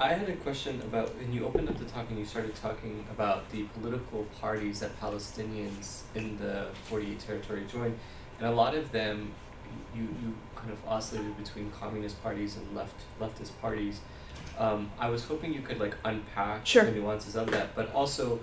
I had a question about when you opened up the talk and you started talking about the political parties that Palestinians in the 48 territory joined, and a lot of them, you, you kind of oscillated between communist parties and left leftist parties. Um, I was hoping you could like unpack Sure. the nuances of that, but also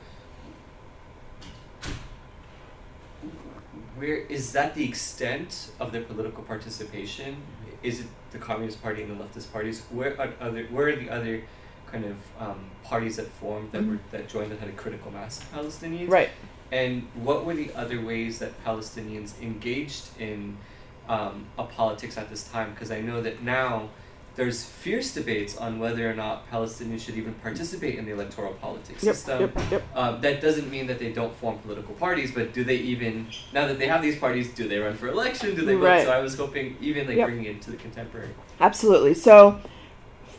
where is that the extent of their political participation? Is it the Communist Party and the leftist parties? Where are other where are the other kind of um, parties that formed that were Mhm. that joined that had a critical mass of Palestinians? Right. And what were the other ways that Palestinians engaged in um, a politics at this time? Because I know that now there's fierce debates on whether or not Palestinians should even participate in the electoral politics Yep. system. Yep. Yep. Um, that doesn't mean that they don't form political parties, but do they even now that they have these parties, do they run for election? Do they vote? Right. So I was hoping even like bringing it into the contemporary. Absolutely. So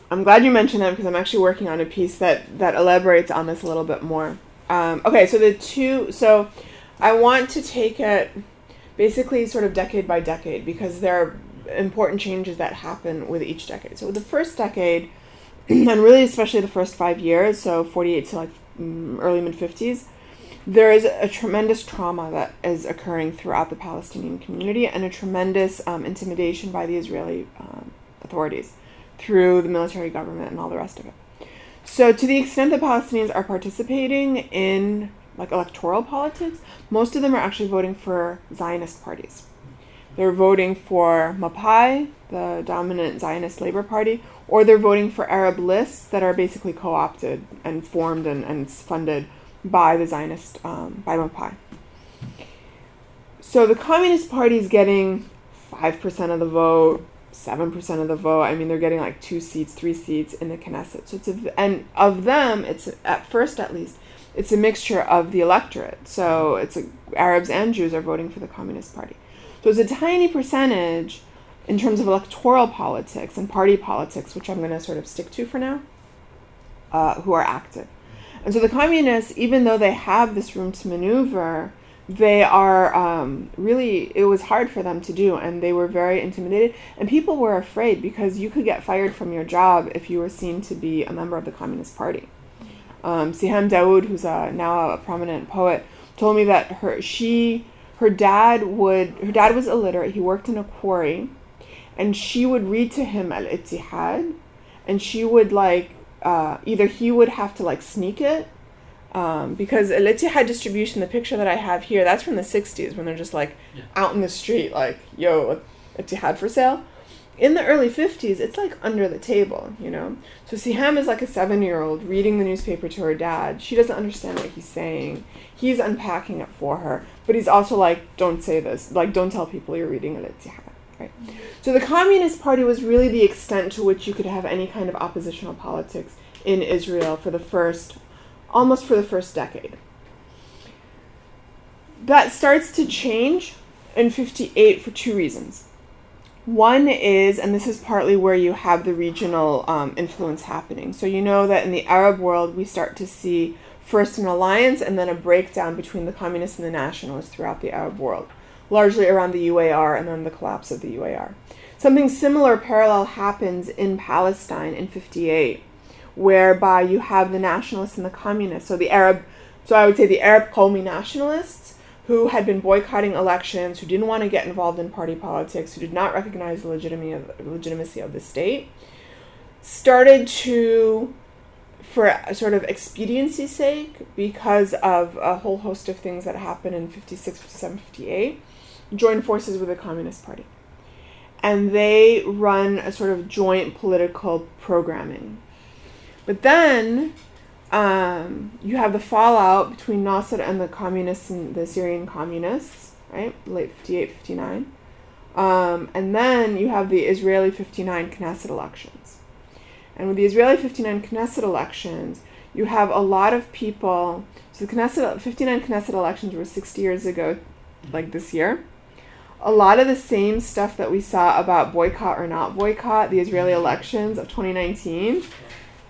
I'm glad you mentioned that because I'm actually working on a piece that that elaborates on this a little bit more. Um, okay, so the two. So I want to take it basically sort of decade by decade because there are important changes that happen with each decade. So the first decade, and really especially the first five years, so 48 to like mm, early mid 50s, there is a tremendous trauma that is occurring throughout the Palestinian community and a tremendous um, intimidation by the Israeli um, authorities through the military government and all the rest of it. So, to the extent that Palestinians are participating in like electoral politics, most of them are actually voting for Zionist parties. They're voting for Mapai, the dominant Zionist Labor Party, or they're voting for Arab lists that are basically co opted and formed and, and funded by the Zionist, um, by Mapai. So the Communist Party is getting 5% of the vote, 7% of the vote. I mean, they're getting like two seats, three seats in the Knesset. So it's a, and of them, it's at first at least, it's a mixture of the electorate. So it's a, Arabs and Jews are voting for the Communist Party. So it's a tiny percentage in terms of electoral politics and party politics, which I'm going to sort of stick to for now, uh, who are active. And so the communists, even though they have this room to maneuver, they are um, really, it was hard for them to do, and they were very intimidated. And people were afraid because you could get fired from your job if you were seen to be a member of the Communist Party. Um, Siham Daoud, who's a, now a prominent poet, told me that her she her dad would her dad was illiterate. He worked in a quarry, and she would read to him Al Ittihad, and she would like uh, either he would have to like sneak it um, because Al Ittihad distribution, the picture that I have here, that's from the '60s when they're just like Yeah. out in the street, like yo, Ittihad for sale. In the early 50s, it's like under the table, you know? So Siham is like a seven year old reading the newspaper to her dad. She doesn't understand what he's saying. He's unpacking it for her, but he's also like, don't say this. Like, don't tell people you're reading Ittihad, right? So the Communist Party was really the extent to which you could have any kind of oppositional politics in Israel for the first, almost for the first decade. That starts to change in 58 for two reasons. One is, and this is partly where you have the regional um, influence happening. So you know that in the Arab world, we start to see first an alliance and then a breakdown between the communists and the nationalists throughout the Arab world, largely around the UAR and then the collapse of the UAR. Something similar, parallel, happens in Palestine in 58, whereby you have the nationalists and the communists. So the Arab, so I would say the Arab Qawmi nationalists who had been boycotting elections, who didn't want to get involved in party politics, who did not recognize the legitimacy of, legitimacy of the state, started to, for sort of expediency sake, because of a whole host of things that happened in 56, 57, 58, join forces with the Communist Party. And they run a sort of joint political programming. But then um, you have the fallout between Nasser and the communists and the Syrian communists, right? Late 58, 59. Um, and then you have the Israeli 59 Knesset elections. And with the Israeli 59 Knesset elections, you have a lot of people. So the Knesset, 59 Knesset elections were 60 years ago, like this year. A lot of the same stuff that we saw about boycott or not boycott the Israeli elections of 2019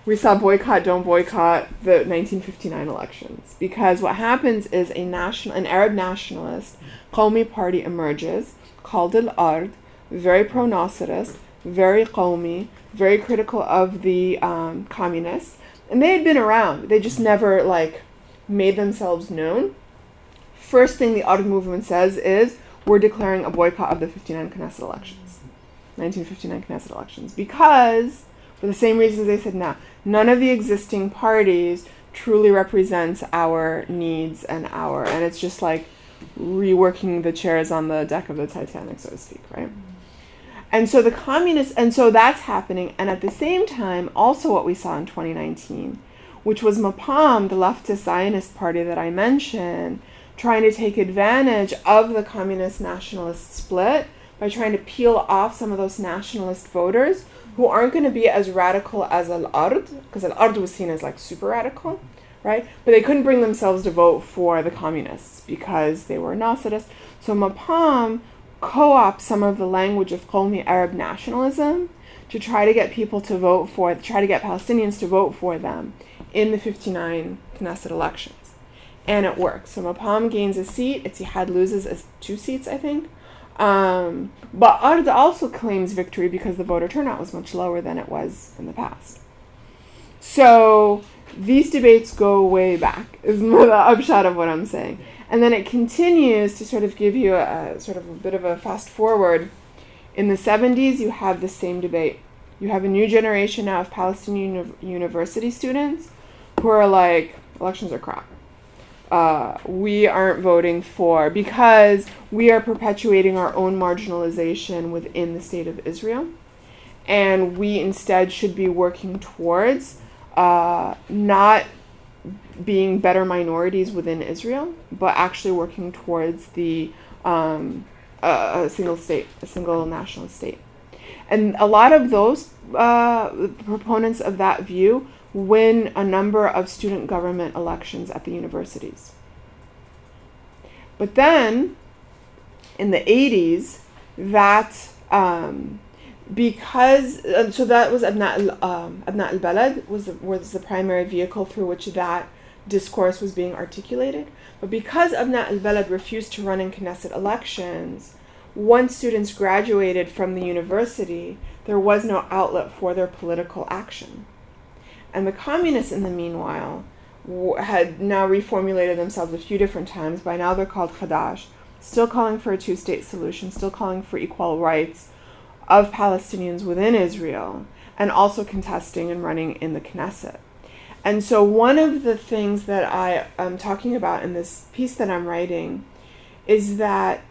we saw boycott don't boycott the 1959 elections because what happens is a national an arab nationalist Qawmi party emerges called al ard very pro-nasserist very qawmi, very critical of the um, communists, and they had been around. They just never like made themselves known. First thing the Ard movement says is we're declaring a boycott of the 59 Knesset elections, 1959 Knesset elections, because for the same reasons they said now, none of the existing parties truly represents our needs and our, and it's just like reworking the chairs on the deck of the Titanic, so to speak, right? And so the communists, and so that's happening. And at the same time, also what we saw in 2019, which was Mapam, the leftist Zionist party that I mentioned, trying to take advantage of the communist nationalist split by trying to peel off some of those nationalist voters who aren't going to be as radical as Al Ard, because Al Ard was seen as like super radical, right? But they couldn't bring themselves to vote for the communists because they were Nasserist. So Mapam co opt some of the language of Qawmi Arab nationalism to try to get people to vote for, try to get Palestinians to vote for them in the 59 Knesset elections. And it works. So Mapam gains a seat, Ittihad loses two seats, I think. Um, but Ard also claims victory because the voter turnout was much lower than it was in the past. So these debates go way back, is the upshot of what I'm saying. And then it continues to sort of give you a, a, sort of a bit of a fast forward. In the 70s, you have the same debate. You have a new generation now of Palestinian uni- university students who are like, elections are crap. Uh, we aren't voting for because we are perpetuating our own marginalization within the state of Israel. And we instead should be working towards uh, not being better minorities within Israel, but actually working towards the um, a, a, single state, a single national state. And a lot of those uh, proponents of that view win a number of student government elections at the universities. But then, in the 80s, that um, because uh, so that was Abna um, Abna al Balad was the, was the primary vehicle through which that discourse was being articulated. But because Abna al Balad refused to run in Knesset elections, once students graduated from the university, there was no outlet for their political action. And the communists, in the meanwhile, had now reformulated themselves a few different times. By now, they're called Hadash, still calling for a two state solution, still calling for equal rights of Palestinians within Israel, and also contesting and running in the Knesset. And so, one of the things that I am talking about in this piece that I'm writing is that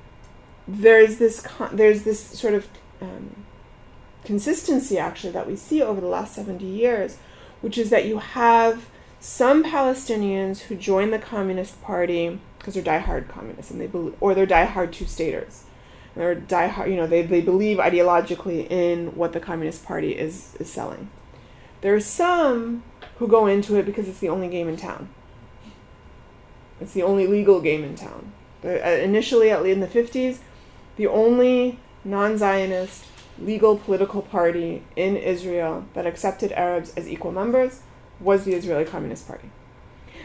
there's this there's this sort of um, consistency actually that we see over the last 70 years, which is that you have some Palestinians who join the Communist Party because they're diehard communists and they be- or they're diehard two-staters. They're diehard, you know, they, they believe ideologically in what the Communist Party is, is selling. There are some who go into it because it's the only game in town. It's the only legal game in town. Uh, initially, at in the 50s, the only non Zionist legal political party in Israel that accepted Arabs as equal members was the Israeli Communist Party.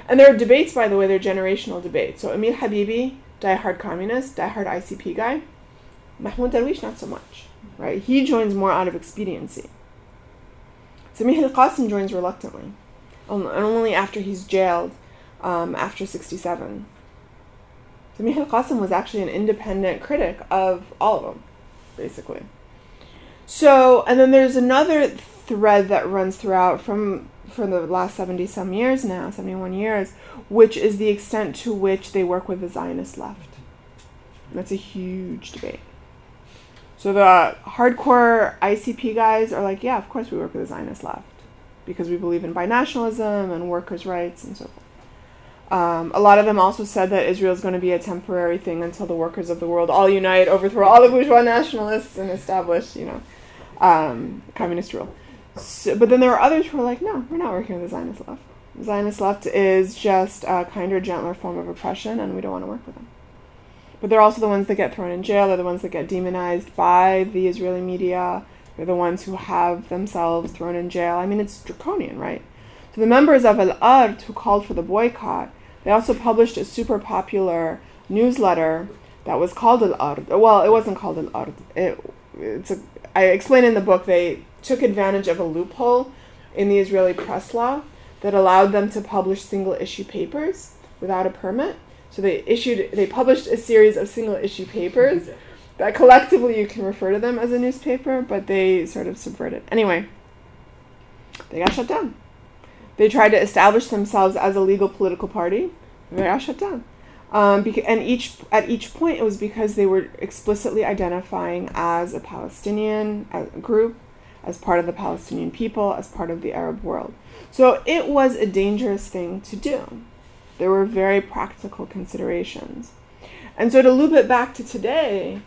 And there are debates, by the way, they're generational debates. So Emil Habibi, diehard communist, diehard ICP guy. Mahmoud Darwish, not so much, right? He joins more out of expediency. Samih al-Qasim joins reluctantly, and only after he's jailed um, after 67. Samih al-Qasim was actually an independent critic of all of them, basically. So, and then there's another thread that runs throughout from for the last 70 some years now, 71 years, which is the extent to which they work with the Zionist left. And that's a huge debate. So the hardcore ICP guys are like, yeah, of course we work with the Zionist left because we believe in binationalism and workers' rights and so forth. Um, a lot of them also said that Israel is going to be a temporary thing until the workers of the world all unite, overthrow all the bourgeois nationalists, and establish, you know, um, communist rule. So, but then there are others who are like, no, we're not working with the Zionist left. The Zionist left is just a kinder, gentler form of oppression, and we don't want to work with them. But they're also the ones that get thrown in jail. They're the ones that get demonized by the Israeli media. They're the ones who have themselves thrown in jail. I mean, it's draconian, right? So the members of Al Ard who called for the boycott, they also published a super popular newsletter that was called Al Ard. Well, it wasn't called Al Ard. It, it's a I explain in the book they took advantage of a loophole in the Israeli press law that allowed them to publish single issue papers without a permit. So they issued they published a series of single issue papers that collectively you can refer to them as a newspaper, but they sort of subverted. Anyway, they got shut down. They tried to establish themselves as a legal political party. and They got shut down. Um, beca- and each at each point it was because they were explicitly identifying as a Palestinian as a group, as part of the Palestinian people, as part of the Arab world. So it was a dangerous thing to do. There were very practical considerations. And so to loop it back to today,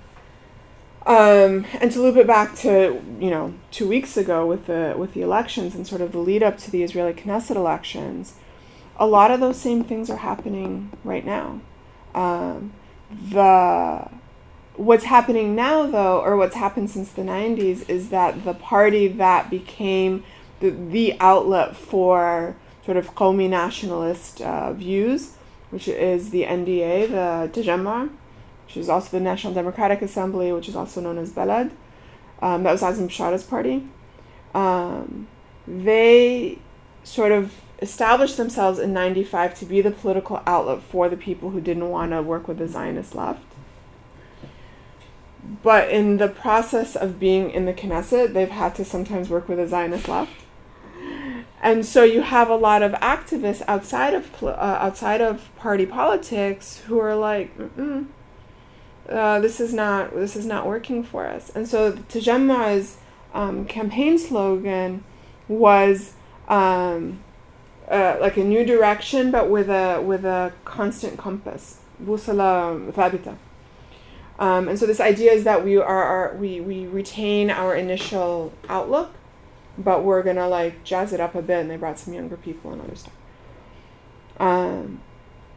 um, and to loop it back to you know two weeks ago with the with the elections and sort of the lead up to the Israeli Knesset elections, a lot of those same things are happening right now. Um, the what's happening now though, or what's happened since the '90s, is that the party that became the the outlet for sort of Qawmi nationalist uh, views, which is the NDA, the Tajamma, which is also the National Democratic Assembly, which is also known as Balad. Um, that was Azmi Bishara's party. Um, they sort of established themselves in 95 to be the political outlet for the people who didn't want to work with the Zionist left. But in the process of being in the Knesset, they've had to sometimes work with the Zionist left. And so you have a lot of activists outside of uh, outside of party politics who are like, Mm-mm, uh, this is not this is not working for us. And so Tajamma's um, campaign slogan was um, uh, like a new direction, but with a with a constant compass. Busala thabita. Um, and so this idea is that we are, are we, we retain our initial outlook, but we're gonna like jazz it up a bit. And they brought some younger people and other stuff. Um,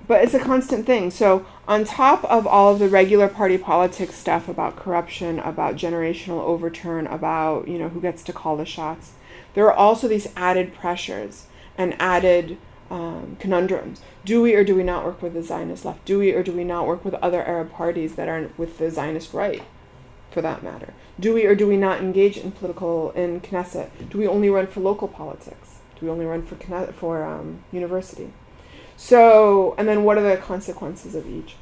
but it's a constant thing. So on top of all of the regular party politics stuff about corruption, about generational overturn, about you know who gets to call the shots, there are also these added pressures and added um, conundrums. Do we or do we not work with the Zionist left? Do we or do we not work with other Arab parties that aren't with the Zionist right, for that matter? Do we or do we not engage in political in Knesset? Do we only run for local politics? Do we only run for for um, university? So, and then what are the consequences of each?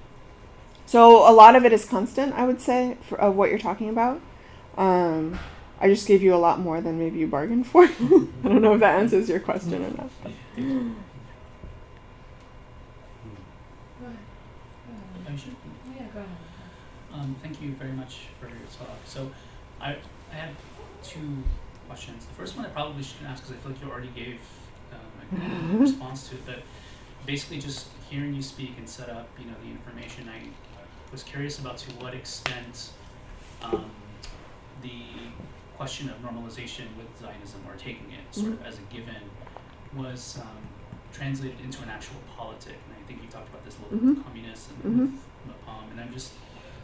So, a lot of it is constant, I would say, for, of what you're talking about. Um, I just gave you a lot more than maybe you bargained for. I don't know if that answers your question or not. I should. Yeah, go ahead. Um, thank you very much for your talk. So, I, I had two questions. The first one I probably shouldn't ask because I feel like you already gave um, a response to it. But basically, just hearing you speak and set up, you know, the information, I was curious about to what extent um, the question of normalization with Zionism or taking it sort of as a given was um, translated into an actual politic. And I think you talked about this a little bit with communists and Mhm. with Mapam. And I'm just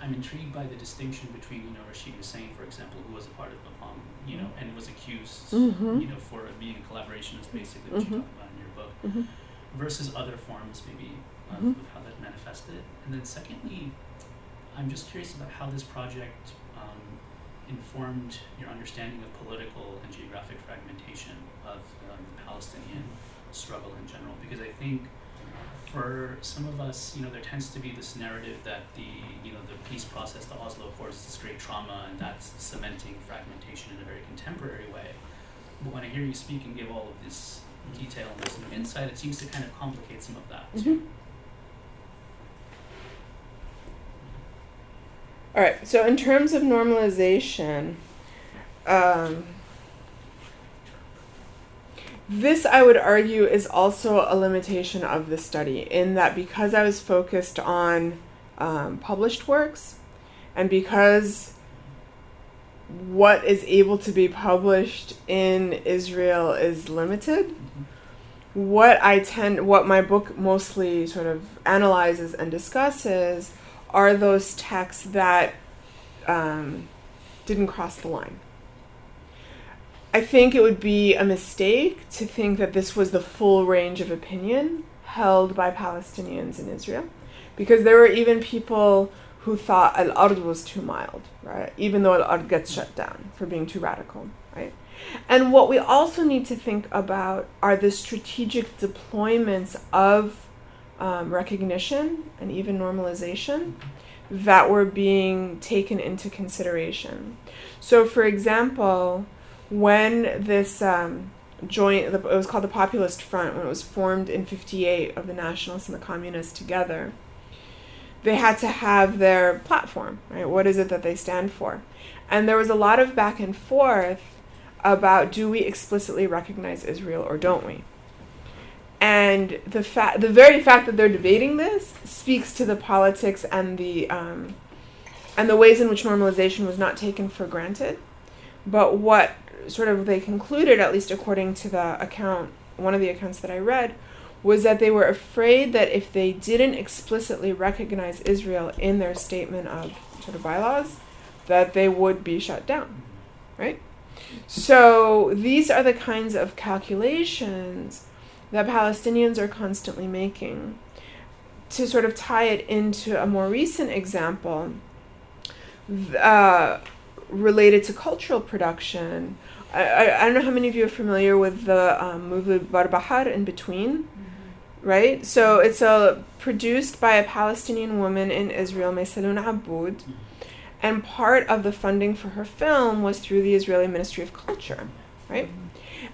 I'm intrigued by the distinction between, you know, Rashid Hussein, for example, who was a part of Mapam, you know, and was accused, Mhm. you know, for being a collaborationist, basically, which you talk about in your book. Versus other forms, maybe, of, Mhm. of how that manifested. And then secondly, I'm just curious about how this project um, informed your understanding of political and geographic fragmentation of um, the Palestinian struggle in general. Because I think for some of us, you know, there tends to be this narrative that the, you know, the peace process, the Oslo Accords, is this great trauma, and that's cementing fragmentation in a very contemporary way. But when I hear you speak and give all of this detail and new insight, it seems to kind of complicate some of that. Mhm. All right. So in terms of normalization, um, this I would argue is also a limitation of the study in that because I was focused on um, published works, and because what is able to be published in Israel is limited. What I tend, what my book mostly sort of analyzes and discusses are those texts that um, didn't cross the line. I think it would be a mistake to think that this was the full range of opinion held by Palestinians in Israel, because there were even people who thought Al Ard was too mild, right? Even though Al Ard gets shut down for being too radical? And what we also need to think about are the strategic deployments of um, recognition and even normalization that were being taken into consideration. So, for example, when this um, joint, it was called the Populist Front, when it was formed in 58 of the Nationalists and the Communists together, they had to have their platform, right? What is it that they stand for? And there was a lot of back and forth about do we explicitly recognize Israel or don't we? And the fact, the very fact that they're debating this speaks to the politics and the um, and the ways in which normalization was not taken for granted. But what sort of they concluded, at least according to the account, one of the accounts that I read, was that they were afraid that if they didn't explicitly recognize Israel in their statement of sort of bylaws, that they would be shut down, right? So these are the kinds of calculations that Palestinians are constantly making. To sort of tie it into a more recent example, uh, related to cultural production, I, I, I, don't know how many of you are familiar with the um, movie Bar Bahar in between, mm-hmm. right? So it's a produced by a Palestinian woman in Israel, Maysalun Hamoud, mm-hmm. And part of the funding for her film was through the Israeli Ministry of Culture, right? Mm-hmm.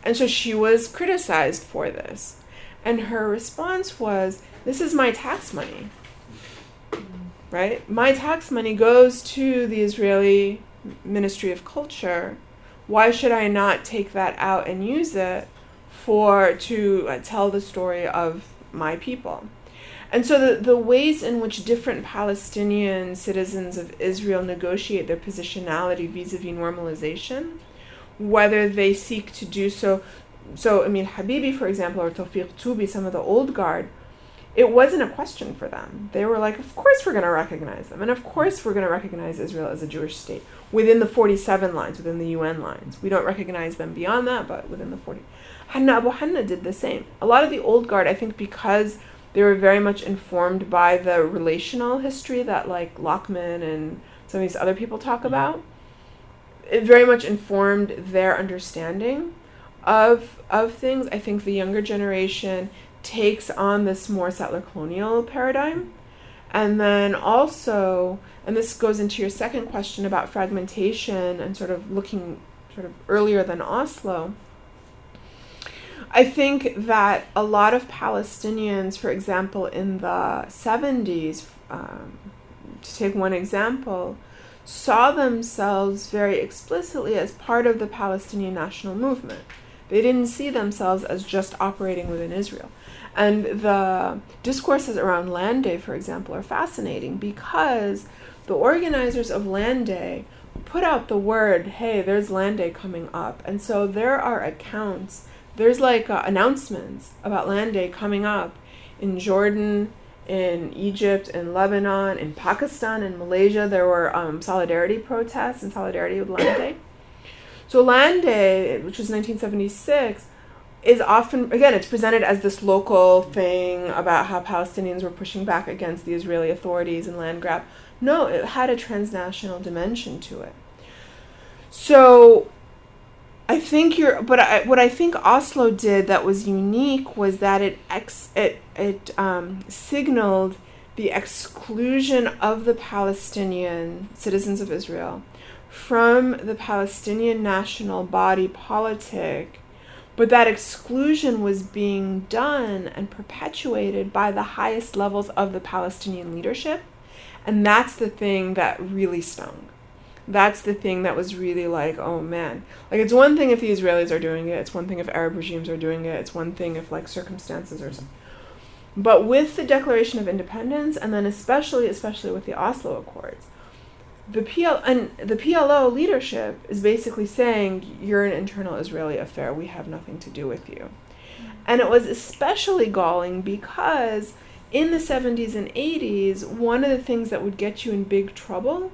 And so she was criticized for this. And her response was, This is my tax money. Right? My tax money goes to the Israeli Ministry of Culture. Why should I not take that out and use it for to uh, tell the story of my people? And so the, the ways in which different Palestinian citizens of Israel negotiate their positionality vis a vis normalization whether they seek to do so. So, I mean, Habibi, for example, or Tawfiq Tubi, some of the old guard, it wasn't a question for them. They were like, of course we're going to recognize them. And of course we're going to recognize Israel as a Jewish state within the 47 lines, within the UN lines. We don't recognize them beyond that, but within the 40. Hanna Abu Hanna did the same. A lot of the old guard, I think, because they were very much informed by the relational history that like Lockman and some of these other people talk mm-hmm. about it very much informed their understanding of of things. I think the younger generation takes on this more settler colonial paradigm. And then also, and this goes into your second question about fragmentation and sort of looking sort of earlier than Oslo. I think that a lot of Palestinians, for example, in the 70s, um, to take one example, saw themselves very explicitly as part of the Palestinian national movement. They didn't see themselves as just operating within Israel. And the discourses around Land Day, for example, are fascinating because the organizers of Land Day put out the word, hey, there's Land Day coming up. And so there are accounts, there's like uh, announcements about Land Day coming up in Jordan, in Egypt, in Lebanon, in Pakistan, in Malaysia, there were um, solidarity protests in solidarity with Land Day. So Land Day, which was 1976, is often again it's presented as this local thing about how Palestinians were pushing back against the Israeli authorities and land grab. No, it had a transnational dimension to it. So I think you're, but I, what I think Oslo did that was unique was that it ex, it it um, signaled the exclusion of the Palestinian citizens of Israel from the Palestinian national body politic, but that exclusion was being done and perpetuated by the highest levels of the Palestinian leadership, and that's the thing that really stung that's the thing that was really like, oh man. Like it's one thing if the Israelis are doing it, it's one thing if Arab regimes are doing it, it's one thing if like circumstances are. But with the Declaration of Independence and then especially especially with the Oslo Accords, the PL and the PLO leadership is basically saying you're an internal Israeli affair. We have nothing to do with you. And it was especially galling because in the 70s and 80s, one of the things that would get you in big trouble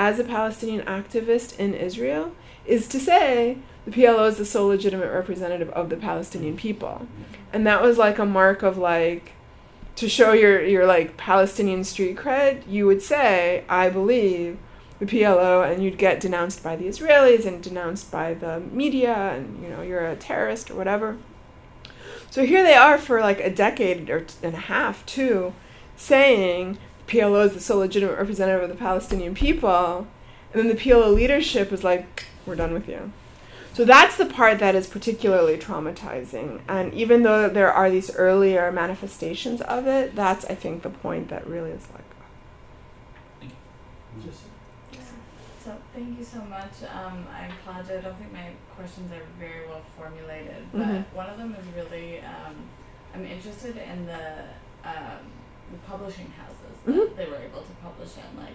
as a Palestinian activist in Israel is to say the PLO is the sole legitimate representative of the Palestinian people. And that was like a mark of like to show your your like Palestinian street cred, you would say, I believe the PLO, and you'd get denounced by the Israelis and denounced by the media, and you know you're a terrorist or whatever. So here they are for like a decade or t- and a half too, saying PLO is the sole legitimate representative of the Palestinian people, and then the PLO leadership is like, we're done with you. So that's the part that is particularly traumatizing. And even though there are these earlier manifestations of it, that's I think the point that really is like. Thank you. So thank you so much. Um, I apologize. I don't think my questions are very well formulated, but Mhm. one of them is really um, I'm interested in the um, the publishing houses that Mhm. they were able to publish in. Like,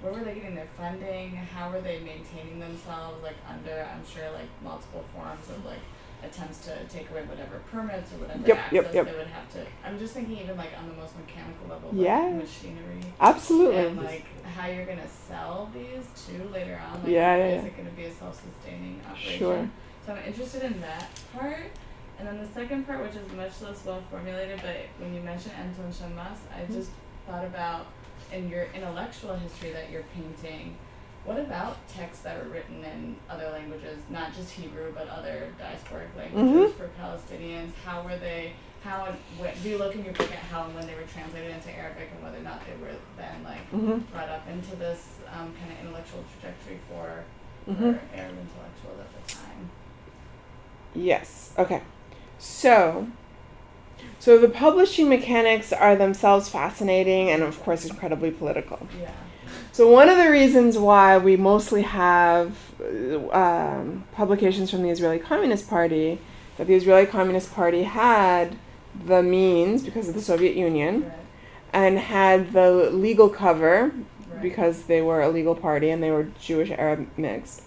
where were they getting their funding? How were they maintaining themselves? Like under I'm sure like multiple forms of like attempts to take away whatever permits or whatever Yep, access yep, yep. they would have to. I'm just thinking even like on the most mechanical level, Yeah. like machinery Absolutely. and like how you're gonna sell these too later on. Like, Yeah, yeah, is yeah. it gonna be a self-sustaining operation? Sure. So I'm interested in that part. And then the second part, which is much less well formulated, but when you mentioned Anton Shammas, I Mm-hmm. just thought about in your intellectual history that you're painting. What about texts that were written in other languages, not just Hebrew, but other diasporic languages Mhm. for Palestinians? How were they? How and do you look in your book at how and when they were translated into Arabic, and whether or not they were then like hmm brought up into this um, kind of intellectual trajectory for, Mhm. for Arab intellectuals at the time. Yes. Okay. So, so the publishing mechanics are themselves fascinating and, of course, incredibly political. Yeah. So one of the reasons why we mostly have um, publications from the Israeli Communist Party that the Israeli Communist Party had the means because of the Soviet Union Right. and had the legal cover Right. because they were a legal party and they were Jewish Arab mixed.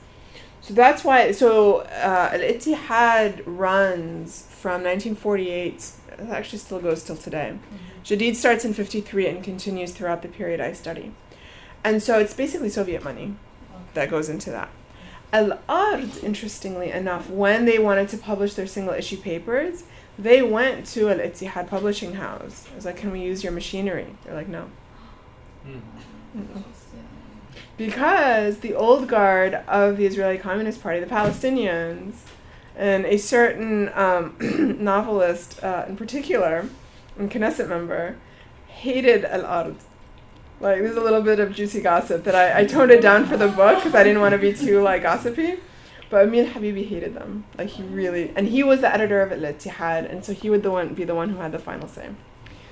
So that's why. So uh, Al Ittihad runs from 1948. It actually still goes till today. Mhm. Jadid starts in 53 and continues throughout the period I study. And so it's basically Soviet money Okay. that goes into that. Al Ard, interestingly enough, when they wanted to publish their single issue papers, they went to Al Ittihad Publishing House. I was like, can we use your machinery? They're like, no. Mm. Interesting. Because the old guard of the Israeli Communist Party, the Palestinians, and a certain um, novelist uh, in particular, and Knesset member, hated Al Ard. Like, there's a little bit of juicy gossip that I, I toned it down for the book because I didn't want to be too like gossipy. But Emil Habibi hated them. Like he really, and he was the editor of Al Ittihad, and so he would the one be the one who had the final say.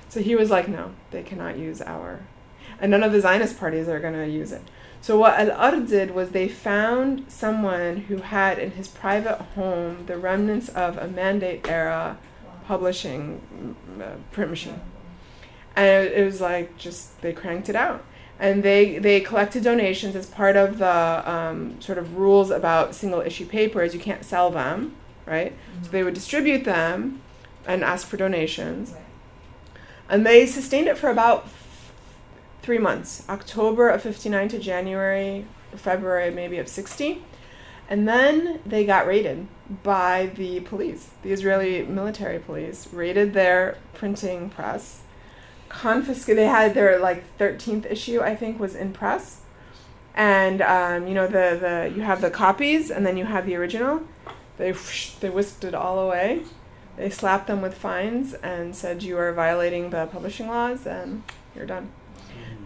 So he was like, no, they cannot use our, and none of the Zionist parties are going to use it. So what Al Ard did was they found someone who had in his private home the remnants of a mandate era publishing uh, print machine. And it, it was like just they cranked it out. And they they collected donations as part of the um, sort of rules about single issue papers. You can't sell them right? So they would distribute them and ask for donations. And they sustained it for about three months october of 59 to january february maybe of 60 and then they got raided by the police the israeli military police raided their printing press confiscated they had their like 13th issue i think was in press. And um, you know the, the you have the copies and then you have the original. They they whisked it all away. They slapped them with fines and said you are violating the publishing laws and you're done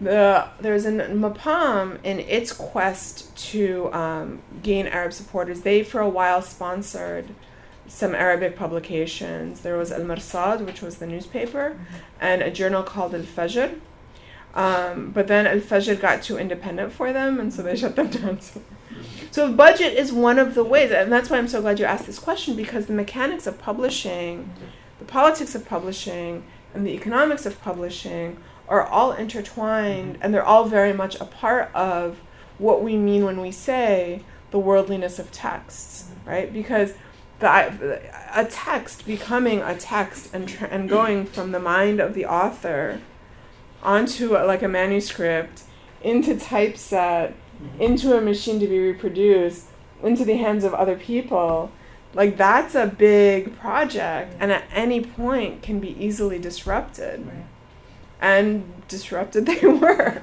the there's an Mapam in its quest to um, gain Arab supporters. They for a while sponsored some Arabic publications. There was Al Marsad, which was the newspaper, and a journal called Al Fajr. Um, but then Al Fajr got too independent for them, and so they shut them down. So budget is one of the ways, and that's why I'm so glad you asked this question because the mechanics of publishing, the politics of publishing, and the economics of publishing are all intertwined, mm-hmm. and they're all very much a part of what we mean when we say the worldliness of texts, mm-hmm. right? Because the, a text becoming a text and tr- and going from the mind of the author onto a, like a manuscript into typeset mm-hmm. into a machine to be reproduced into the hands of other people like that's a big project and at any point can be easily disrupted. Right. And disrupted they were.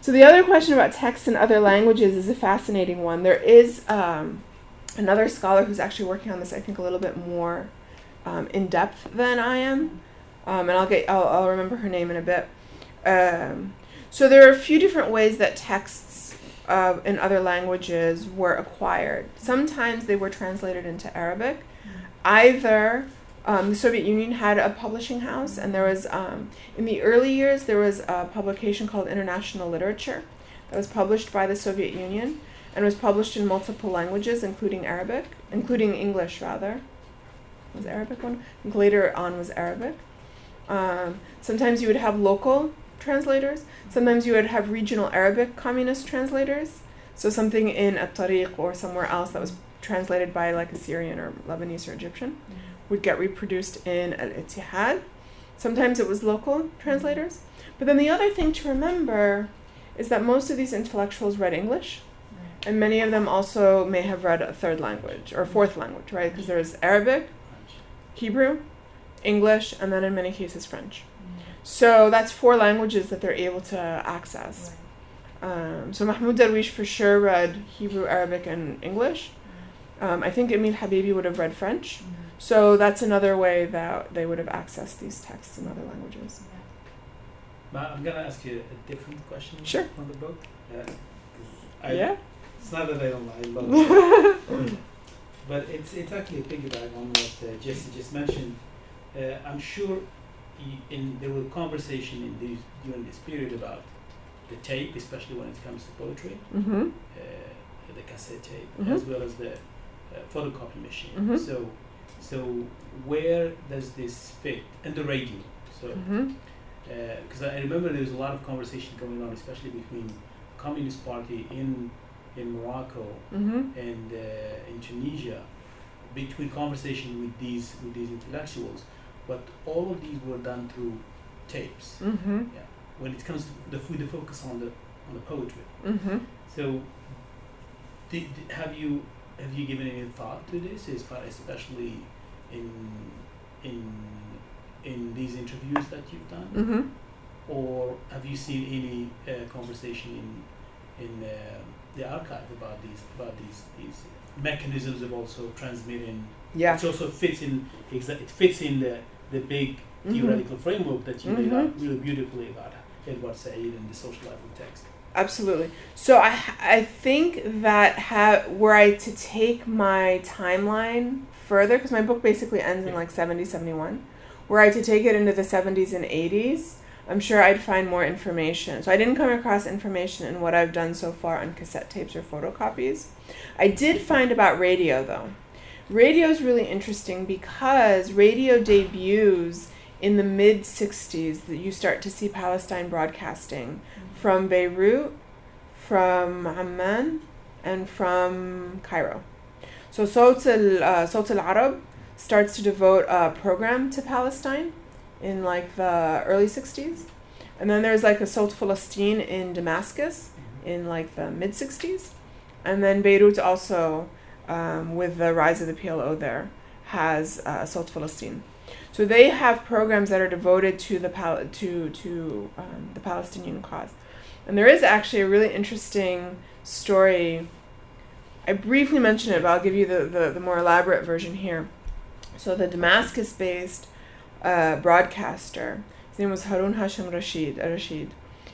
So the other question about texts in other languages is a fascinating one. There is um, another scholar who's actually working on this, I think, a little bit more um, in depth than I am, um, and I'll get I'll, I'll remember her name in a bit. Um, so there are a few different ways that texts uh, in other languages were acquired. Sometimes they were translated into Arabic. Either um, the Soviet Union had a publishing house, and there was um, in the early years there was a publication called International Literature that was published by the Soviet Union and was published in multiple languages, including Arabic, including English rather. Was Arabic one? Later on was Arabic. Um, sometimes you would have local translators. Sometimes you would have regional Arabic communist translators. So something in At-Tariq or somewhere else that was translated by like a Syrian or Lebanese or Egyptian would get reproduced in Al Ittihad. Sometimes it was local translators. But then the other thing to remember is that most of these intellectuals read English, and many of them also may have read a third language or fourth language, right? Because there's Arabic, Hebrew, English, and then in many cases French. So that's four languages that they're able to access. Um, so Mahmoud Darwish for sure read Hebrew, Arabic, and English. Um, I think Emil Habibi would have read French. So that's another way that they would have accessed these texts in other languages. I'm gonna ask you a different question Sure. on the book. Yeah. 'cause I, yeah? It's not that I don't like, love it. but it's it's actually a piggyback on what uh, Jesse just mentioned. Uh, I'm sure in there were conversation in these during this period about the tape, especially when it comes to poetry, mm-hmm. uh, the cassette tape, Mhm. as well as the uh, photocopy machine. Mhm. So, so where does this fit? And the radio. So, Mm-hmm. because I remember there was a lot of conversation going on, especially between Communist Party in in Morocco Mm-hmm. and uh, in Tunisia, between conversation with these with these intellectuals, but all of these were done through tapes. Mm-hmm. When it comes to the with the focus on the on the poetry. Mm-hmm. So, did, did- have you have you given any thought to this, as far especially in in in these interviews that you've done, Mm-hmm. or have you seen any uh, conversation in in uh, the archive about these about these these mechanisms of also transmitting? Yeah. Which also fits in exa- it fits in the the big Mhm. theoretical framework that you laid Mhm. out really beautifully about Edward Said and the social life of text. Absolutely. So I I think that ha- were I to take my timeline further, because my book basically ends in like 70, 71, were I to take it into the 70s and 80s, I'm sure I'd find more information. So I didn't come across information in what I've done so far on cassette tapes or photocopies. I did find about radio though. Radio is really interesting because radio debuts in the mid 60s that you start to see Palestine broadcasting from Beirut, from Amman, and from Cairo. So Sawt al uh, al Arab starts to devote a program to Palestine in like the early 60s. And then there's like a Sawt Palestine in Damascus in like the mid 60s. And then Beirut also, um, with the rise of the PLO there, has uh, Sawt Palestine. So they have programs that are devoted to the pal- to to um, the Palestinian cause. And there is actually a really interesting story. I briefly mentioned it, but I'll give you the, the, the more elaborate version here. So the Damascus based uh, broadcaster, his name was Harun Hashim Rashid, Rashid,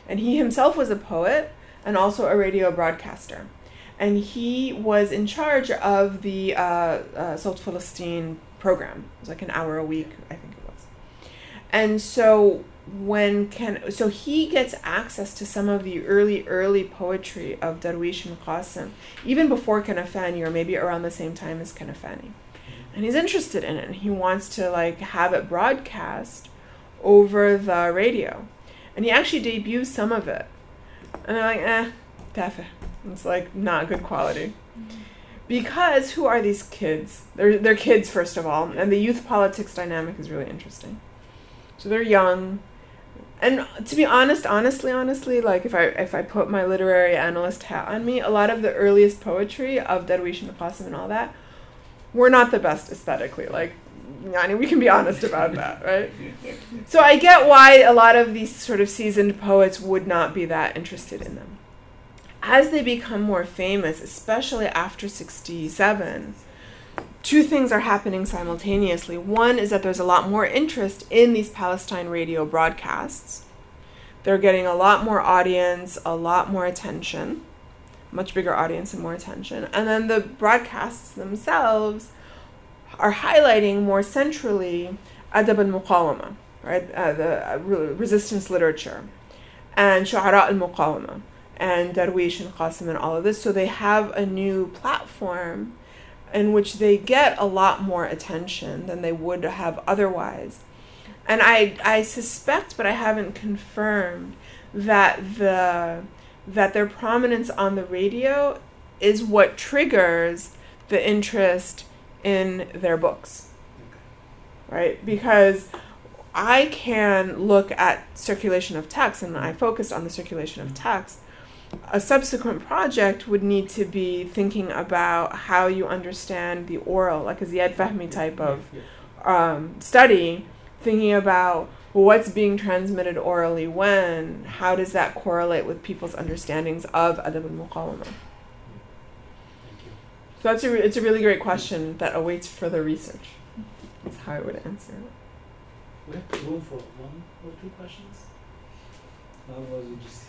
and he himself was a poet and also a radio broadcaster. And he was in charge of the uh, uh, Sawt Palestine program. It was like an hour a week, I think it was. And so when can so he gets access to some of the early early poetry of Darwish and Qasim even before Kanafani or maybe around the same time as Kanafani and he's interested in it and he wants to like have it broadcast over the radio. And he actually debuts some of it. And they're like eh tafe it's like not good quality. Because who are these kids? They're, they're kids first of all and the youth politics dynamic is really interesting. So they're young and to be honest honestly honestly like if i if i put my literary analyst hat on me a lot of the earliest poetry of darwish and qasim and all that were not the best aesthetically like Yani, we can be honest about that, right? So I get why a lot of these sort of seasoned poets would not be that interested in them. As they become more famous, especially after 67, two things are happening simultaneously. One is that there's a lot more interest in these Palestine radio broadcasts. They're getting a lot more audience, a lot more attention, much bigger audience and more attention. And then the broadcasts themselves are highlighting more centrally adab al-muqawama, right? Uh, the uh, resistance literature and shu'ara al-muqawama and Darwish and Qasim and all of this. So they have a new platform in which they get a lot more attention than they would have otherwise. And I, I suspect, but I haven't confirmed, that the that their prominence on the radio is what triggers the interest in their books. Right? Because I can look at circulation of text and I focused on the circulation of text a subsequent project would need to be thinking about how you understand the oral, like a Ziad Fahmy type of um, study, thinking about what's being transmitted orally when, how does that correlate with people's understandings of adab al-muqawama. So that's a re- it's a really great question that awaits further research. That's how I would answer it. We have room for one or two questions. Otherwise, we just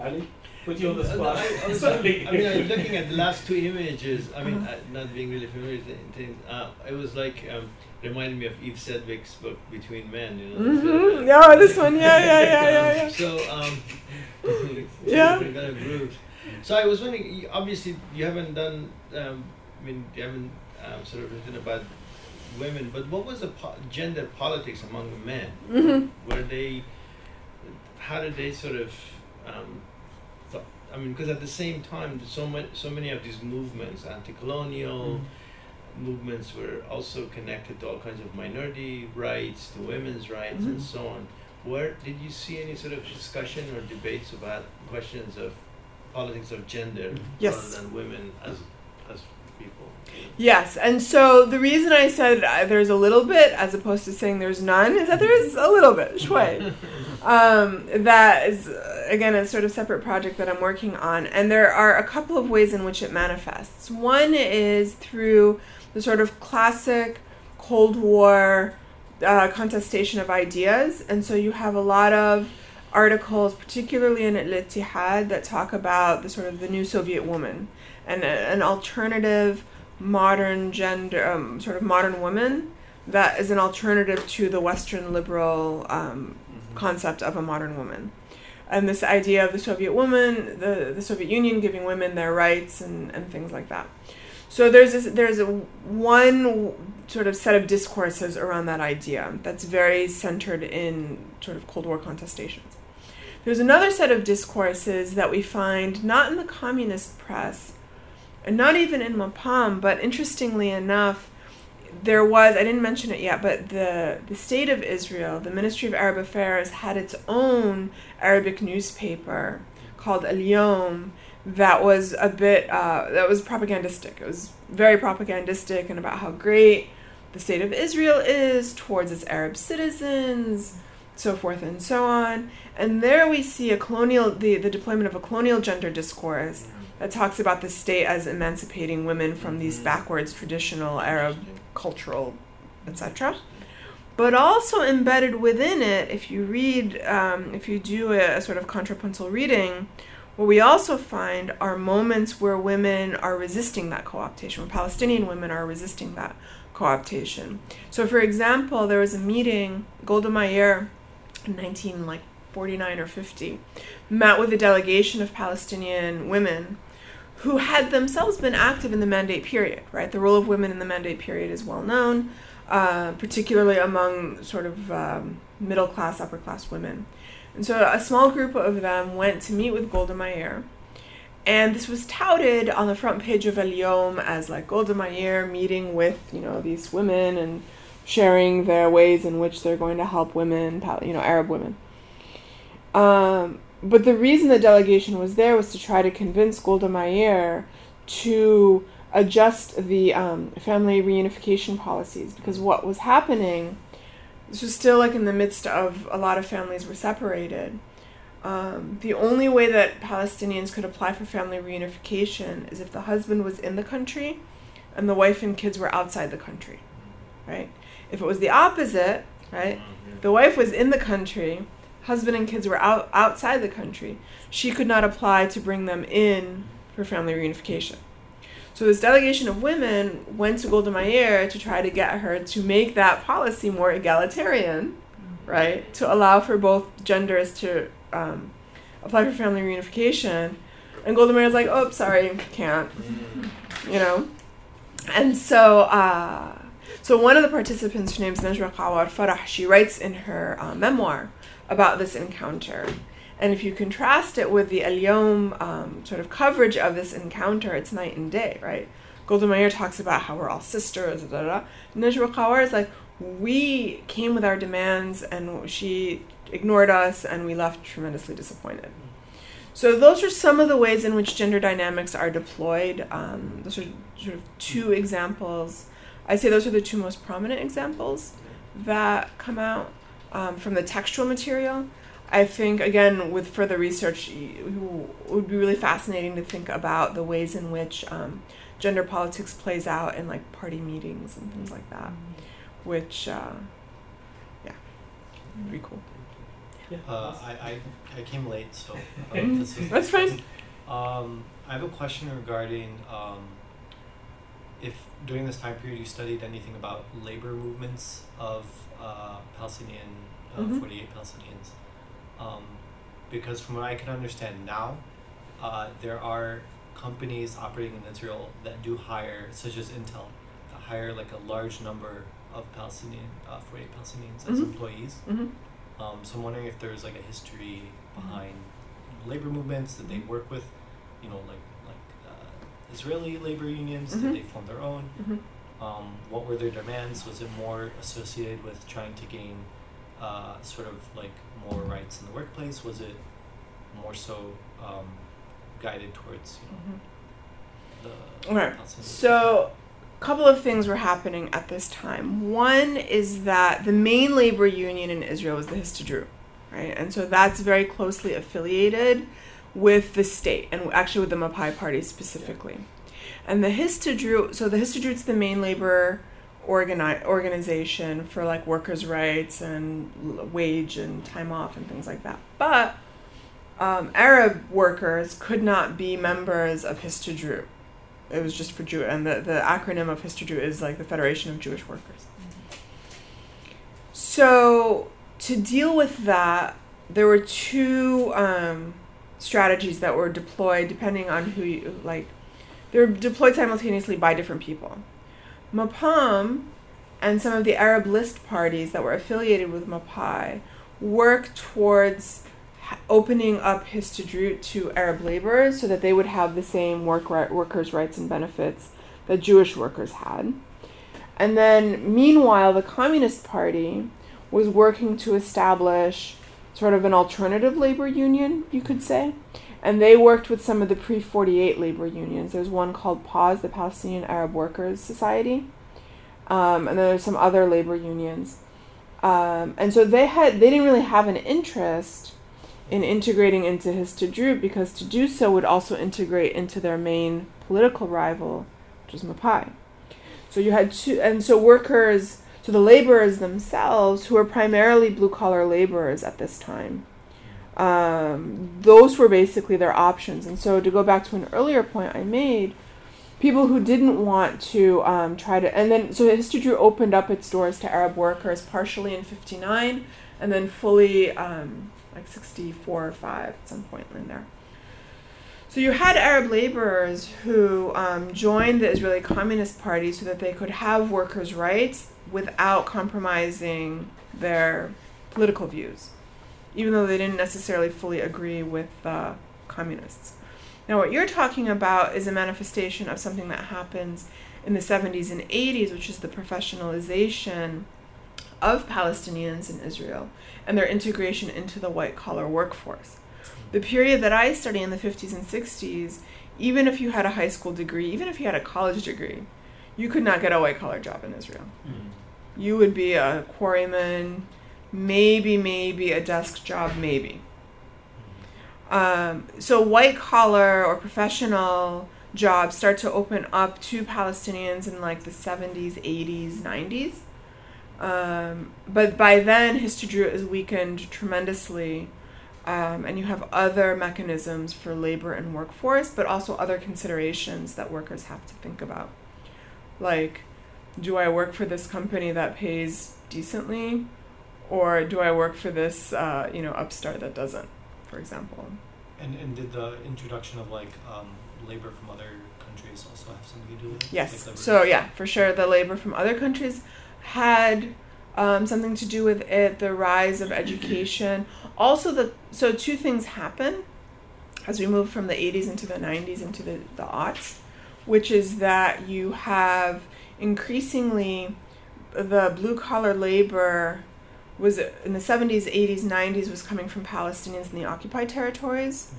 Ali, put you on the spot. I, I, was, I mean, I'm looking at the last two images. I mean, uh, not being really familiar with things. Uh, it was like um, reminded me of Eve Sedgwick's book Between Men. You know. Mm-hmm. Yeah, this one. Yeah, yeah, yeah, yeah. yeah. So, um, yeah. kind of groups. So I was wondering. Obviously, you haven't done. Um, I mean, you haven't um, sort of written about women, but what was the po- gender politics among the men? Mm-hmm. Were they? How did they sort of? Um, I mean, because at the same time, so many, so many of these movements, anti-colonial mm. movements, were also connected to all kinds of minority rights, to women's rights, mm-hmm. and so on. Where did you see any sort of discussion or debates about questions of politics of gender yes. rather than women as as people? Yes, and so the reason I said uh, there's a little bit as opposed to saying there's none is that there is a little bit, shway. um, that is again a sort of separate project that I'm working on, and there are a couple of ways in which it manifests. One is through the sort of classic Cold War uh, contestation of ideas, and so you have a lot of articles, particularly in Al-Ittihad, that talk about the sort of the new Soviet woman and an alternative modern gender, um, sort of modern woman that is an alternative to the Western liberal um, mm-hmm. concept of a modern woman. And this idea of the Soviet woman, the, the Soviet Union giving women their rights and, and things like that. So there's this, there's a one sort of set of discourses around that idea that's very centered in sort of Cold War contestations. There's another set of discourses that we find not in the communist press, not even in Mapam, but interestingly enough, there was I didn't mention it yet, but the the state of Israel, the Ministry of Arab Affairs, had its own Arabic newspaper called Al Yom that was a bit uh, that was propagandistic. It was very propagandistic and about how great the state of Israel is towards its Arab citizens, so forth and so on. And there we see a colonial the, the deployment of a colonial gender discourse that talks about the state as emancipating women from these mm-hmm. backwards traditional Arab cultural, etc. But also embedded within it, if you read, um, if you do a, a sort of contrapuntal reading, what we also find are moments where women are resisting that co-optation, where Palestinian women are resisting that co-optation. So, for example, there was a meeting, Golda Meir, in 19 like 49 or 50, met with a delegation of Palestinian women who had themselves been active in the mandate period, right? The role of women in the mandate period is well known, uh, particularly among sort of um, middle class, upper class women. And so a small group of them went to meet with Golda Meir. And this was touted on the front page of El Yom as like Golda Meir meeting with, you know, these women and sharing their ways in which they're going to help women, you know, Arab women. Um, but the reason the delegation was there was to try to convince Golda Meir to adjust the um, family reunification policies because what was happening this was still like in the midst of a lot of families were separated. Um, the only way that palestinians could apply for family reunification is if the husband was in the country and the wife and kids were outside the country right? If it was the opposite right? The wife was in the country husband and kids were out outside the country she could not apply to bring them in for family reunification so this delegation of women went to Golda Meir to try to get her to make that policy more egalitarian, right? To allow for both genders to um, apply for family reunification. And Golda Meir is like, oh, sorry, can't, you know? And so, uh, so one of the participants, her name's Najwa Qawar Farah, she writes in her uh, memoir about this encounter. And if you contrast it with the Al um, sort of coverage of this encounter, it's night and day, right? Golda Meir talks about how we're all sisters, da, da, is like, we came with our demands and she ignored us and we left tremendously disappointed. So those are some of the ways in which gender dynamics are deployed. Um, those are sort of two examples. I'd say those are the two most prominent examples that come out um, from the textual material. I think again with further research, it would be really fascinating to think about the ways in which um, gender politics plays out in like party meetings and things like that, which uh, yeah, pretty cool. Uh, I, I, I came late, so uh, Mhm. this is That's fine. Um, I have a question regarding um, if during this time period you studied anything about labor movements of uh, Palestinian, uh, Mhm. 48 Palestinians. Um, because from what I can understand now, uh, there are companies operating in Israel that do hire, such as Intel, that hire like a large number of Palestinian, uh, 48 Palestinians as Mhm. employees. hmm Um, so I'm wondering if there's like a history behind labor movements that they Mhm. work with, you know, like Israeli labor unions. Mhm. Did they form their own? hmm Um, what were their demands? Was it more associated with trying to gain uh, sort of like more rights in the workplace? Was it more so um, guided towards you know the Okay, so a couple of things were happening at this time. One is that the main labor union in Israel was the Histadrut, right? And so that's very closely affiliated with the state and actually with the Mapai party specifically. And the Histadrut, so the Histadrut's the main labor organi- organization for like workers' rights and wage and time off and things like that. But um, Arab workers could not be members of Histadrut it was just for Jew, and the, the acronym of Histadrut is like the Federation of Jewish Workers. So to deal with that, there were two um, strategies that were deployed depending on who you like. They were deployed simultaneously by different people. Mapam and some of the Arab list parties that were affiliated with Mapai worked towards opening up Histadrut to Arab laborers so that they would have the same work ri- workers' rights and benefits that Jewish workers had. And then, meanwhile, the Communist Party was working to establish sort of an alternative labor union, you could say. And they worked with some of the pre 48 labor unions. There's one called PAWS, the Palestinian Arab Workers Society. Um, and then there's some other labor unions. Um, and so they had they didn't really have an interest in integrating into Histadrut because to do so would also integrate into their main political rival, which was Mapai. So you had two, and so workers, so the laborers themselves, who were primarily blue collar laborers at this time, um, those were basically their options. And so to go back to an earlier point I made, people who didn't want to um, try to, and then so Histadrut opened up its doors to Arab workers partially in '59, and then fully um, like 64 or 5 at some point in there. So you had Arab laborers who um, joined the Israeli Communist Party so that they could have workers' rights without compromising their political views, even though they didn't necessarily fully agree with the communists. Now, what you're talking about is a manifestation of something that happens in the 70s and 80s, which is the professionalization of Palestinians in Israel and their integration into the white collar workforce. The period that I study in the 50s and 60s, even if you had a high school degree, even if you had a college degree, you could not get a white collar job in Israel. Hmm. You would be a quarryman, maybe, maybe a desk job, maybe. Um, so white collar or professional jobs start to open up to Palestinians in like the 70s, 80s, 90s. Um, but by then, Histadrut is weakened tremendously, um, and you have other mechanisms for labor and workforce, but also other considerations that workers have to think about. Like, do I work for this company that pays decently, or do I work for this, uh, you know, upstart that doesn't, for example? And and did the introduction of like um, labor from other countries also have something to do with it? Yes. Like So yeah, for sure, the labor from other countries had um, something to do with it. The rise of education, also the so two things happen as we move from the 80s into the 90s into the the aughts, which is that you have increasingly the blue collar labor was in the 70s, 80s, 90s was coming from Palestinians in the occupied territories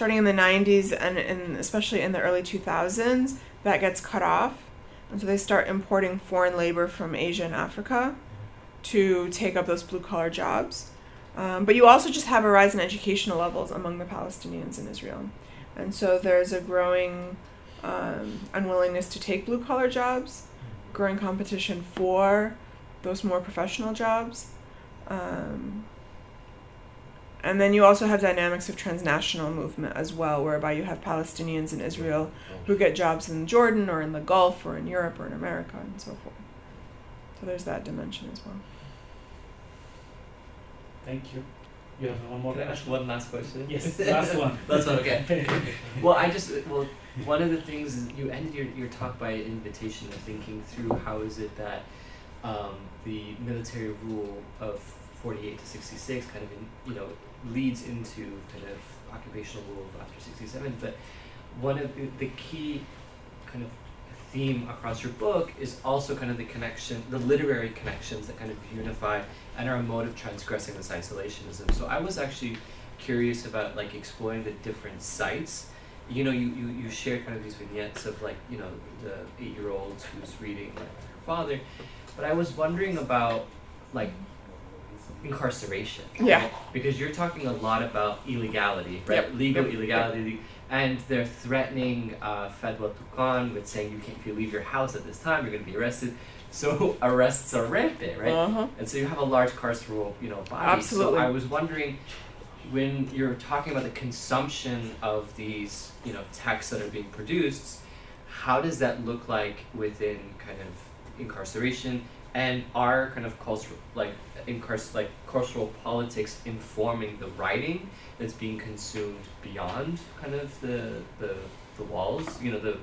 starting in the 90s and, and especially in the early 2000s, that gets cut off. And so they start importing foreign labor from Asia and Africa to take up those blue collar jobs. Um, but you also just have a rise in educational levels among the Palestinians in Israel. And so there's a growing um, unwillingness to take blue collar jobs, growing competition for those more professional jobs. Um, and then you also have dynamics of transnational movement as well, whereby you have Palestinians in Israel who get jobs in Jordan or in the Gulf or in Europe or in America and so forth. So there's that dimension as well. Thank you. You have one more Can I ask one last question? Yes, last one. Last one, okay. Well, I just well, one of the things is you ended your, your talk by invitation of thinking through how is it that um, the military rule of forty eight to sixty six kind of in, you know leads into kind of occupational rule after sixty seven, but one of the, the key kind of theme across your book is also kind of the connection, the literary connections that kind of unify and are a mode of transgressing this isolationism. So I was actually curious about like exploring the different sites. You know, you, you, you shared kind of these vignettes of like, you know, the eight year old who's reading like her father. But I was wondering about like incarceration. Yeah. right? Because you're talking a lot about illegality, right? Yep. Legal Yep. illegality. And they're threatening uh, Fadwa Tukan with saying you can't, if you leave your house at this time, you're going to be arrested. So arrests are rampant, right? Uh-huh. And so you have a large carceral, you know, body. Absolutely. So I was wondering, when you're talking about the consumption of these, you know, texts that are being produced, how does that look like within kind of incarceration, and are kind of cultural, like incarcer- like cultural politics informing the writing that's being consumed beyond kind of the the, the walls, you know, the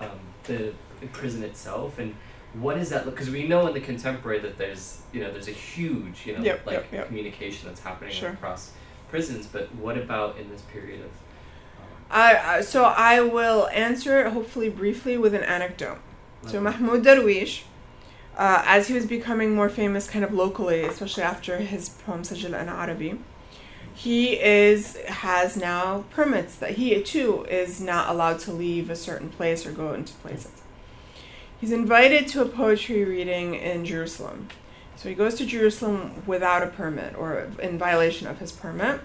um, the prison itself, and what does that look? Because we know in the contemporary that there's you know there's a huge you know Yep, like yep, yep. communication that's happening Sure. across prisons, but what about in this period of? I, I so I will answer it hopefully briefly with an anecdote. So Um, Mahmoud Darwish, uh, as he was becoming more famous kind of locally, especially after his poem Sajil an Arabi, he is has now permits that he too is not allowed to leave a certain place or go into places. He's invited to a poetry reading in Jerusalem. So he goes to Jerusalem without a permit or in violation of his permit.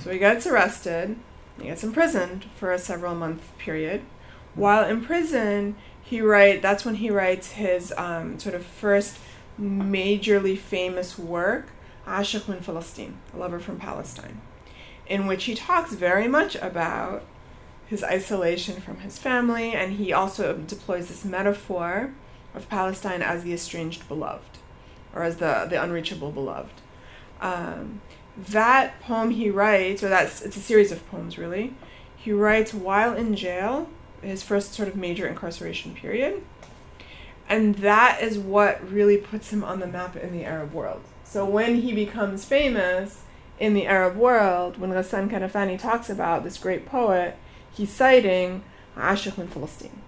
So he gets arrested, he gets imprisoned for a several month period. While in prison, he write that's when he writes his um, sort of first majorly famous work, Ashiq min Palestine, a lover from Palestine, in which he talks very much about his isolation from his family, and he also deploys this metaphor of Palestine as the estranged beloved, or as the the unreachable beloved. Um, that poem he writes, or that's it's a series of poems really. He writes while in jail, his first sort of major incarceration period, and that is what really puts him on the map in the Arab world. So when he becomes famous in the Arab world, when Ghassan Kanafani talks about this great poet, he's citing Ashiq min Palestine.